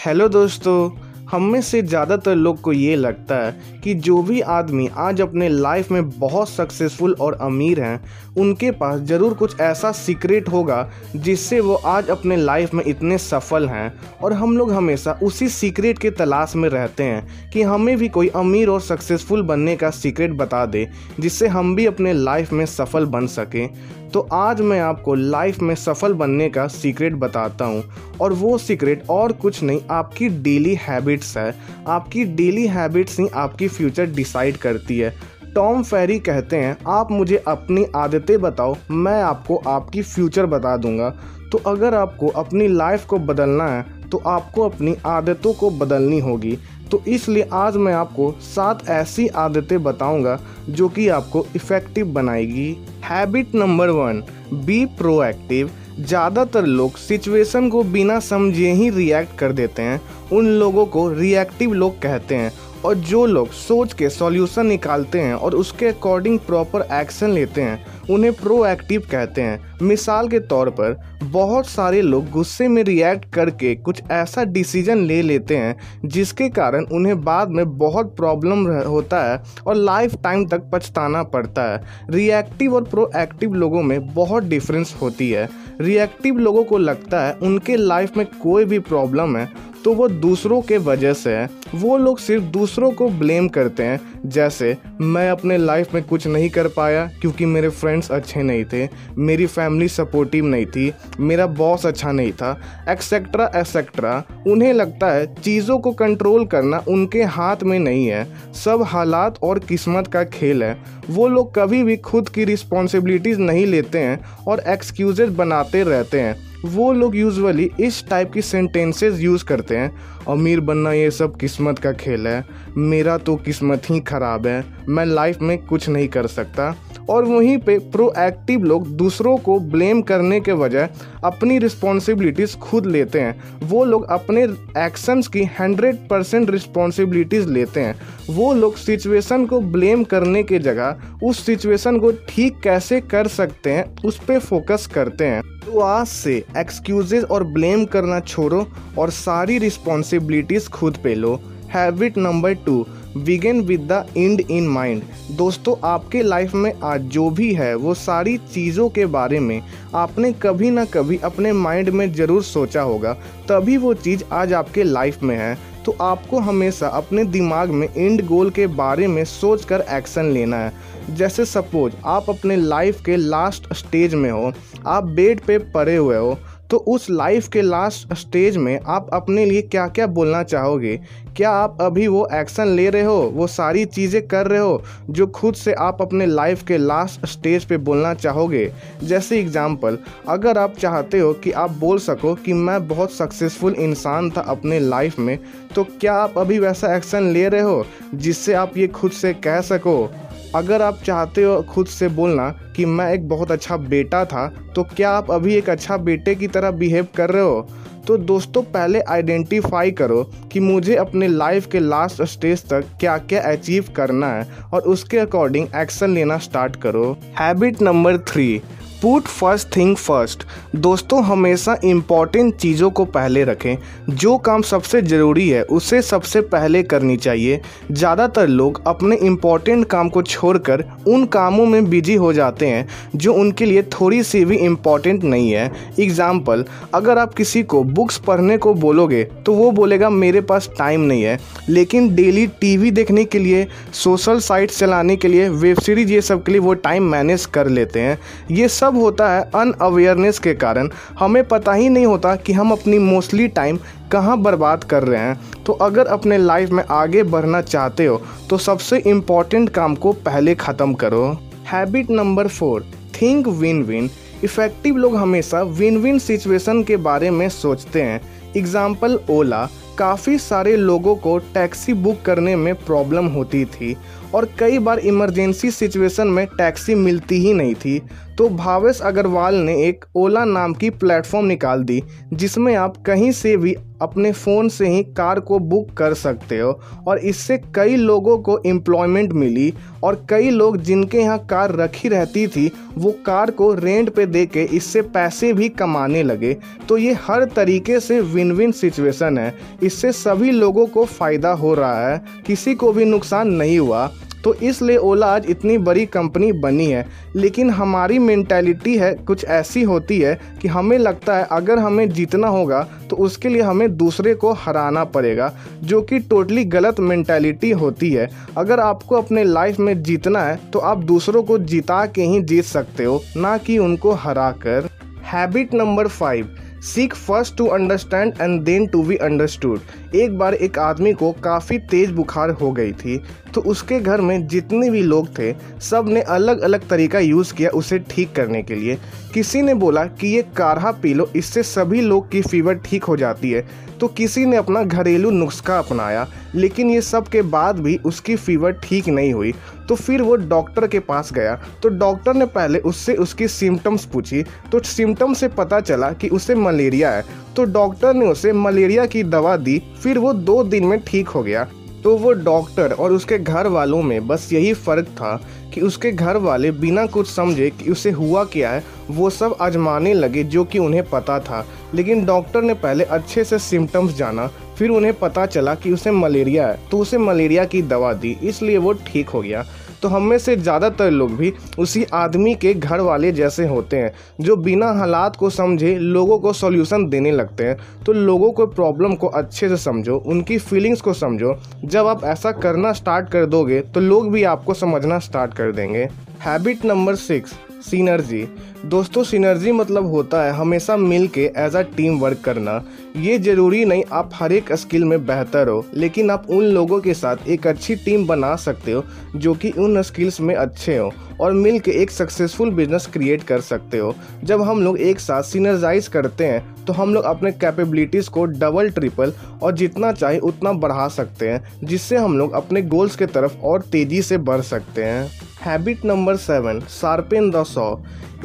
Hello दोस्तों, हम में से ज़्यादातर लोग को ये लगता है कि जो भी आदमी आज अपने लाइफ में बहुत सक्सेसफुल और अमीर हैं, उनके पास ज़रूर कुछ ऐसा सीक्रेट होगा जिससे वो आज अपने लाइफ में इतने सफल हैं। और हम लोग हमेशा उसी सीक्रेट के तलाश में रहते हैं कि हमें भी कोई अमीर और सक्सेसफुल बनने का सीक्रेट बता दे, जिससे हम भी अपने लाइफ में सफल बन सकें। तो आज मैं आपको लाइफ में सफल बनने का सीक्रेट बताता हूँ और वो सीक्रेट और कुछ नहीं, आपकी डेली हैबिट्स है। आपकी डेली हैबिट्स ही आपकी फ्यूचर डिसाइड करती है। टॉम फेरी कहते हैं, आप मुझे अपनी आदतें बताओ, मैं आपको आपकी फ्यूचर बता दूँगा। तो अगर आपको अपनी लाइफ को बदलना है तो आपको अपनी आदतों को बदलनी होगी। तो इसलिए आज मैं आपको सात ऐसी आदतें बताऊँगा जो कि आपको इफ़ेक्टिव बनाएगी। Habit number one be proactive ज़्यादातर लोग सिचुएशन को बिना समझे ही रिएक्ट कर देते हैं। उन लोगों को रिएक्टिव लोग कहते हैं। और जो लोग सोच के सॉल्यूशन निकालते हैं और उसके अकॉर्डिंग प्रॉपर एक्शन लेते हैं, उन्हें प्रोएक्टिव कहते हैं। मिसाल के तौर पर, बहुत सारे लोग गुस्से में रिएक्ट करके कुछ ऐसा डिसीज़न ले लेते हैं, जिसके कारण उन्हें बाद में बहुत प्रॉब्लम होता है और लाइफ टाइम तक पछताना पड़ता है। रिएक्टिव और प्रोएक्टिव लोगों में बहुत डिफरेंस होती है। रिएक्टिव लोगों को लगता है उनके लाइफ में कोई भी प्रॉब्लम है तो वो दूसरों के वजह से है। वो लोग सिर्फ़ दूसरों को ब्लेम करते हैं, जैसे मैं अपने लाइफ में कुछ नहीं कर पाया क्योंकि मेरे फ्रेंड्स अच्छे नहीं थे, मेरी फैमिली सपोर्टिव नहीं थी, मेरा बॉस अच्छा नहीं था एक्सेट्रा एक्सेट्रा उन्हें लगता है चीज़ों को कंट्रोल करना उनके हाथ में नहीं है। सब हालात और किस्मत का खेल है। वो लोग कभी भी खुद की रिस्पॉन्सिबिलिटीज़ नहीं लेते हैं और एक्सक्यूजेज बनाते रहते हैं। वो लोग यूजुअली इस टाइप की सेंटेंसेस यूज़ करते हैं। अमीर बनना ये सब किस्मत का खेल है। मेरा तो किस्मत ही ख़राब है। मैं लाइफ में कुछ नहीं कर सकता। और वहीं पे प्रोएक्टिव लोग दूसरों को ब्लेम करने के बजाय अपनी रिस्पॉन्सिबिलिटीज़ खुद लेते हैं। वो लोग अपने एक्शंस की हंड्रेड परसेंट रिस्पॉन्सिबिलिटीज़ लेते हैं। वो लोग सिचुएशन को ब्लेम करने के जगह उस सिचुएशन को ठीक कैसे कर सकते हैं उस पर फोकस करते हैं। आज से एक्सक्यूजेज और ब्लेम करना छोड़ो और सारी रिस्पॉन्सिबिलिटीज़ खुद पे लो। Habit number two begin with the end in mind दोस्तों, आपके लाइफ में आज जो भी है, वो सारी चीज़ों के बारे में आपने कभी ना कभी अपने माइंड में ज़रूर सोचा होगा। तभी वो चीज़ आज आपके लाइफ में है। तो आपको हमेशा अपने दिमाग में एंड गोल के बारे में सोच कर एक्शन लेना है। जैसे सपोज़ आप अपने लाइफ के लास्ट स्टेज में हो, आप बेड पे पड़े हुए हो तो उस लाइफ के लास्ट स्टेज में आप अपने लिए क्या क्या बोलना चाहोगे? क्या आप अभी वो एक्शन ले रहे हो? वो सारी चीज़ें कर रहे हो जो खुद से आप अपने लाइफ के लास्ट स्टेज पे बोलना चाहोगे? जैसे एग्जांपल अगर आप चाहते हो कि आप बोल सको कि मैं बहुत सक्सेसफुल इंसान था अपने लाइफ में तो क्या आप अभी वैसा एक्शन ले रहे हो जिससे आप ये खुद से कह सको? अगर आप चाहते हो खुद से बोलना कि मैं एक बहुत अच्छा बेटा था तो क्या आप अभी एक अच्छा बेटे की तरह बिहेव कर रहे हो? तो दोस्तों, पहले आइडेंटिफाई करो कि मुझे अपने लाइफ के लास्ट स्टेज तक क्या क्या अचीव करना है और उसके अकॉर्डिंग एक्शन लेना स्टार्ट करो। Habit number three put first thing first दोस्तों, हमेशा इंपॉर्टेंट चीज़ों को पहले रखें। जो काम सबसे ज़रूरी है, उसे सबसे पहले करनी चाहिए। ज़्यादातर लोग अपने इंपॉर्टेंट काम को छोड़कर उन कामों में बिज़ी हो जाते हैं, जो उनके लिए थोड़ी सी भी इंपॉर्टेंट नहीं है। एग्ज़ाम्पल अगर आप किसी को बुक्स पढ़ने को बोलोगे तो वो बोलेगा, मेरे पास टाइम नहीं है। लेकिन डेली टीवी देखने के लिए सोशल साइट चलाने के लिए वेब सीरीज़ ये सब के लिए वो टाइम मैनेज कर लेते हैं। ये सब सब होता है अनअवेयरनेस के कारण, हमें पता ही नहीं होता कि हम अपनी मोस्टली टाइम कहाँ बर्बाद कर रहे हैं। तो अगर अपने लाइफ में आगे बढ़ना चाहते हो तो सबसे इंपॉर्टेंट काम को पहले ख़त्म करो। Habit number four think win win effective लोग हमेशा विन विन सिचुएशन के बारे में सोचते हैं। एग्ज़ाम्पल ओला काफ़ी सारे लोगों को टैक्सी बुक करने में प्रॉब्लम होती थी। और कई बार इमरजेंसी सिचुएशन में टैक्सी मिलती ही नहीं थी। तो भावेश अग्रवाल ने एक ओला नाम की प्लेटफॉर्म निकाल दी, जिसमें आप कहीं से भी अपने फ़ोन से ही कार को बुक कर सकते हो और इससे कई लोगों को एम्प्लॉयमेंट मिली और कई लोग जिनके यहाँ कार रखी रहती थी, वो कार को रेंट पे दे के इससे पैसे भी कमाने लगे। तो ये हर तरीके से विन विन सिचुएशन है। इससे सभी लोगों को फ़ायदा हो रहा है, किसी को भी नुकसान नहीं हुआ। तो इसलिए ओला आज इतनी बड़ी कंपनी बनी है। लेकिन हमारी मेंटेलिटी है, कुछ ऐसी होती है कि हमें लगता है अगर हमें जीतना होगा तो उसके लिए हमें दूसरे को हराना पड़ेगा, जो कि टोटली गलत मेंटेलिटी होती है। अगर आपको अपने लाइफ में जीतना है तो आप दूसरों को जिता के ही जीत सकते हो, ना कि उनको हरा कर habit number five seek first to understand and then to be understood एक बार एक आदमी को काफ़ी तेज बुखार हो गई थी तो उसके घर में जितने भी लोग थे, सबने अलग अलग तरीका यूज़ किया उसे ठीक करने के लिए। किसी ने बोला कि ये काढ़ा पी लो, इससे सभी लोग की फीवर ठीक हो जाती है। तो किसी ने अपना घरेलू नुस्खा अपनाया, लेकिन ये सब के बाद भी उसकी फीवर ठीक नहीं हुई। तो फिर वो डॉक्टर के पास गया। तो डॉक्टर ने पहले उससे उसकी सिम्टम्स पूछी। तो सिम्टम से पता चला कि उसे मलेरिया है। तो डॉक्टर ने उसे मलेरिया की दवा दी। फिर वो दो दिन में ठीक हो गया। तो वो डॉक्टर और उसके घर वालों में बस यही फ़र्क था कि उसके घर वाले बिना कुछ समझे कि उसे हुआ क्या है, वो सब आजमाने लगे जो कि उन्हें पता था। लेकिन डॉक्टर ने पहले अच्छे से सिम्टम्स जाना, फिर उन्हें पता चला कि उसे मलेरिया है तो उसे मलेरिया की दवा दी, इसलिए वो ठीक हो गया। तो हम में से ज़्यादातर लोग भी उसी आदमी के घर वाले जैसे होते हैं, जो बिना हालात को समझे लोगों को सॉल्यूशन देने लगते हैं। तो लोगों को प्रॉब्लम को अच्छे से समझो, उनकी फीलिंग्स को समझो। जब आप ऐसा करना स्टार्ट कर दोगे तो लोग भी आपको समझना स्टार्ट कर देंगे। हैबिट नंबर सिक्स सीनर्जी दोस्तों सीनर्जी मतलब होता है हमेशा मिल के एज अ टीम वर्क करना। ये ज़रूरी नहीं आप हर एक स्किल में बेहतर हो, लेकिन आप उन लोगों के साथ एक अच्छी टीम बना सकते हो जो कि उन स्किल्स में अच्छे हो और मिल के एक सक्सेसफुल बिज़नेस क्रिएट कर सकते हो। जब हम लोग एक साथ सीनर्जाइज करते हैं तो हम लोग अपने कैपेबिलिटीज़ को डबल ट्रिपल और जितना चाहे उतना बढ़ा सकते हैं, जिससे हम लोग अपने गोल्स के तरफ़ और तेज़ी से बढ़ सकते हैं। Habit number seven sharpen the saw.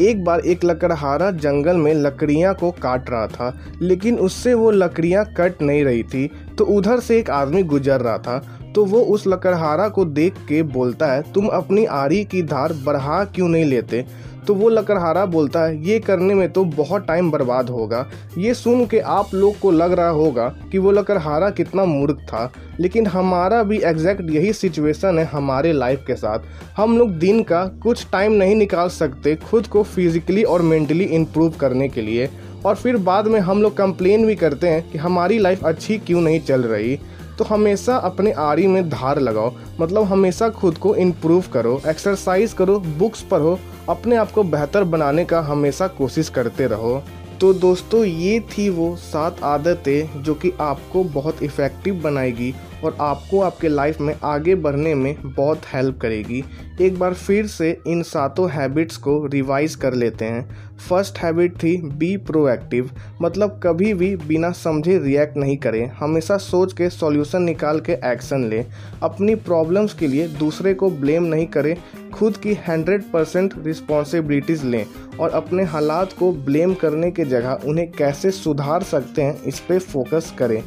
एक बार एक लकड़हारा जंगल में लकड़ियाँ को काट रहा था, लेकिन उससे वो लकड़ियाँ कट नहीं रही थी तो उधर से एक आदमी गुजर रहा था। तो वो उस लकड़हारा को देख के बोलता है, तुम अपनी आरी की धार बढ़ा क्यों नहीं लेते? तो वो लकड़हारा बोलता है, ये करने में तो बहुत टाइम बर्बाद होगा। ये सुन के आप लोग को लग रहा होगा कि वो लकड़हारा कितना मूर्ख था। लेकिन हमारा भी एग्जैक्ट यही सिचुएशन है हमारे लाइफ के साथ। हम लोग दिन का कुछ टाइम नहीं निकाल सकते खुद को फिजिकली और मेंटली इम्प्रूव करने के लिए। और फिर बाद में हम लोग कंप्लेन भी करते हैं कि हमारी लाइफ अच्छी क्यों नहीं चल रही। तो हमेशा अपने आरी में धार लगाओ। मतलब हमेशा खुद को इम्प्रूव करो एक्सरसाइज करो बुक्स पढ़ो, अपने आप को बेहतर बनाने का हमेशा कोशिश करते रहो। तो दोस्तों, ये थी वो सात आदतें जो कि आपको बहुत इफ़ेक्टिव बनाएगी और आपको आपके लाइफ में आगे बढ़ने में बहुत हेल्प करेगी। एक बार फिर से इन सातों हैबिट्स को रिवाइज कर लेते हैं। फ़र्स्ट हैबिट थी बी प्रोएक्टिव मतलब कभी भी बिना समझे रिएक्ट नहीं करें। हमेशा सोच के सॉल्यूशन निकाल के एक्शन लें। अपनी प्रॉब्लम्स के लिए दूसरे को ब्लेम नहीं करें। खुद की हंड्रेड परसेंट रिस्पॉन्सिबिलिटीज़ लें और अपने हालात को ब्लेम करने के जगह उन्हें कैसे सुधार सकते हैं, इस पर फोकस करें।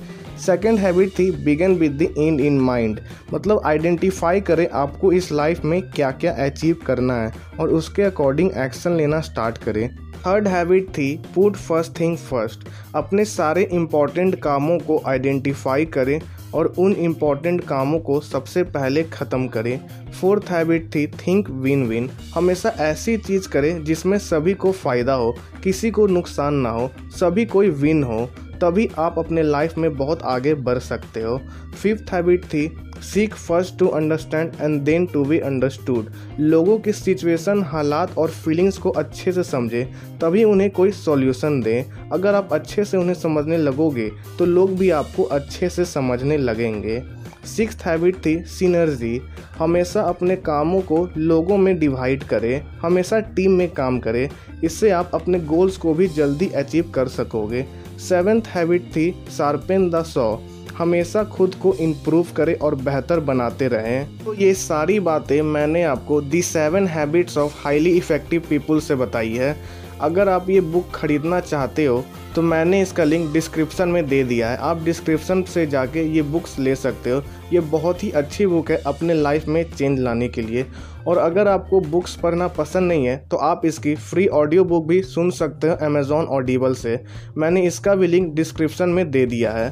सेकेंड हैबिट थी, begin with the end in mind. मतलब आइडेंटिफाई करें आपको इस लाइफ में क्या क्या अचीव करना है और उसके अकॉर्डिंग एक्शन लेना स्टार्ट करें। थर्ड हैबिट थी, पुट फ़र्स्ट थिंग फ़र्स्ट। अपने सारे इंपॉर्टेंट कामों को आइडेंटिफाई करें और उन इंपॉर्टेंट कामों को सबसे पहले ख़त्म करें। फोर्थ हैबिट थी थिंक विन विन हमेशा ऐसी चीज़ करें जिसमें सभी को फ़ायदा हो, किसी को नुकसान ना हो, सभी कोई विन हो। तभी आप अपने लाइफ में बहुत आगे बढ़ सकते हो। फिफ्थ हैबिट थी seek first to understand and then to be understood लोगों की सिचुएशन हालात और फीलिंग्स को अच्छे से समझें, तभी उन्हें कोई सॉल्यूशन दें। अगर आप अच्छे से उन्हें समझने लगोगे तो लोग भी आपको अच्छे से समझने लगेंगे। सिक्स हैबिट थी सीनर्जी हमेशा अपने कामों को लोगों में डिवाइड करें, हमेशा टीम में काम करें। इससे आप अपने गोल्स को भी जल्दी अचीव कर सकोगे। सेवेंथ हैबिट थी शार्पेन द सॉ। हमेशा खुद को इम्प्रूव करें और बेहतर बनाते रहें। तो ये सारी बातें मैंने आपको दी seven habits of highly effective people से बताई है। अगर आप ये बुक खरीदना चाहते हो तो मैंने इसका लिंक डिस्क्रिप्शन में दे दिया है। आप डिस्क्रिप्शन से जाके ये बुक्स ले सकते हो। ये बहुत ही अच्छी बुक है अपने लाइफ में चेंज लाने के लिए। और अगर आपको बुक्स पढ़ना पसंद नहीं है तो आप इसकी फ्री ऑडियो बुक भी सुन सकते हो अमेज़ॉन ऑडिबल से। मैंने इसका भी लिंक डिस्क्रिप्शन में दे दिया है।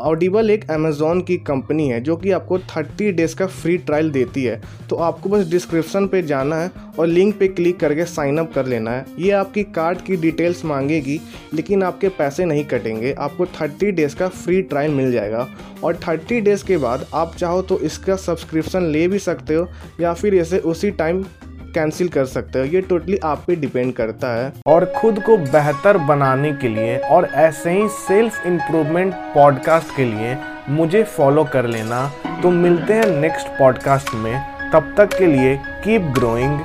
ऑडिबल एक अमेज़ोन की कंपनी है, जो कि आपको 30 डेज़ का फ्री ट्रायल देती है। तो आपको बस डिस्क्रिप्शन पे जाना है और लिंक पे क्लिक करके साइन अप कर लेना है। ये आपकी कार्ड की डिटेल्स मांगेगी, लेकिन आपके पैसे नहीं कटेंगे। आपको 30 डेज़ का फ्री ट्रायल मिल जाएगा। और 30 डेज़ के बाद आप चाहो तो इसका सब्सक्रिप्शन ले भी सकते हो, या फिर इसे उसी टाइम कैंसिल कर सकते हो। ये टोटली आप पे डिपेंड करता है। और खुद को बेहतर बनाने के लिए और ऐसे ही सेल्फ इम्प्रूवमेंट पॉडकास्ट के लिए मुझे फॉलो कर लेना। तो मिलते हैं नेक्स्ट पॉडकास्ट में। तब तक के लिए कीप ग्रोइंग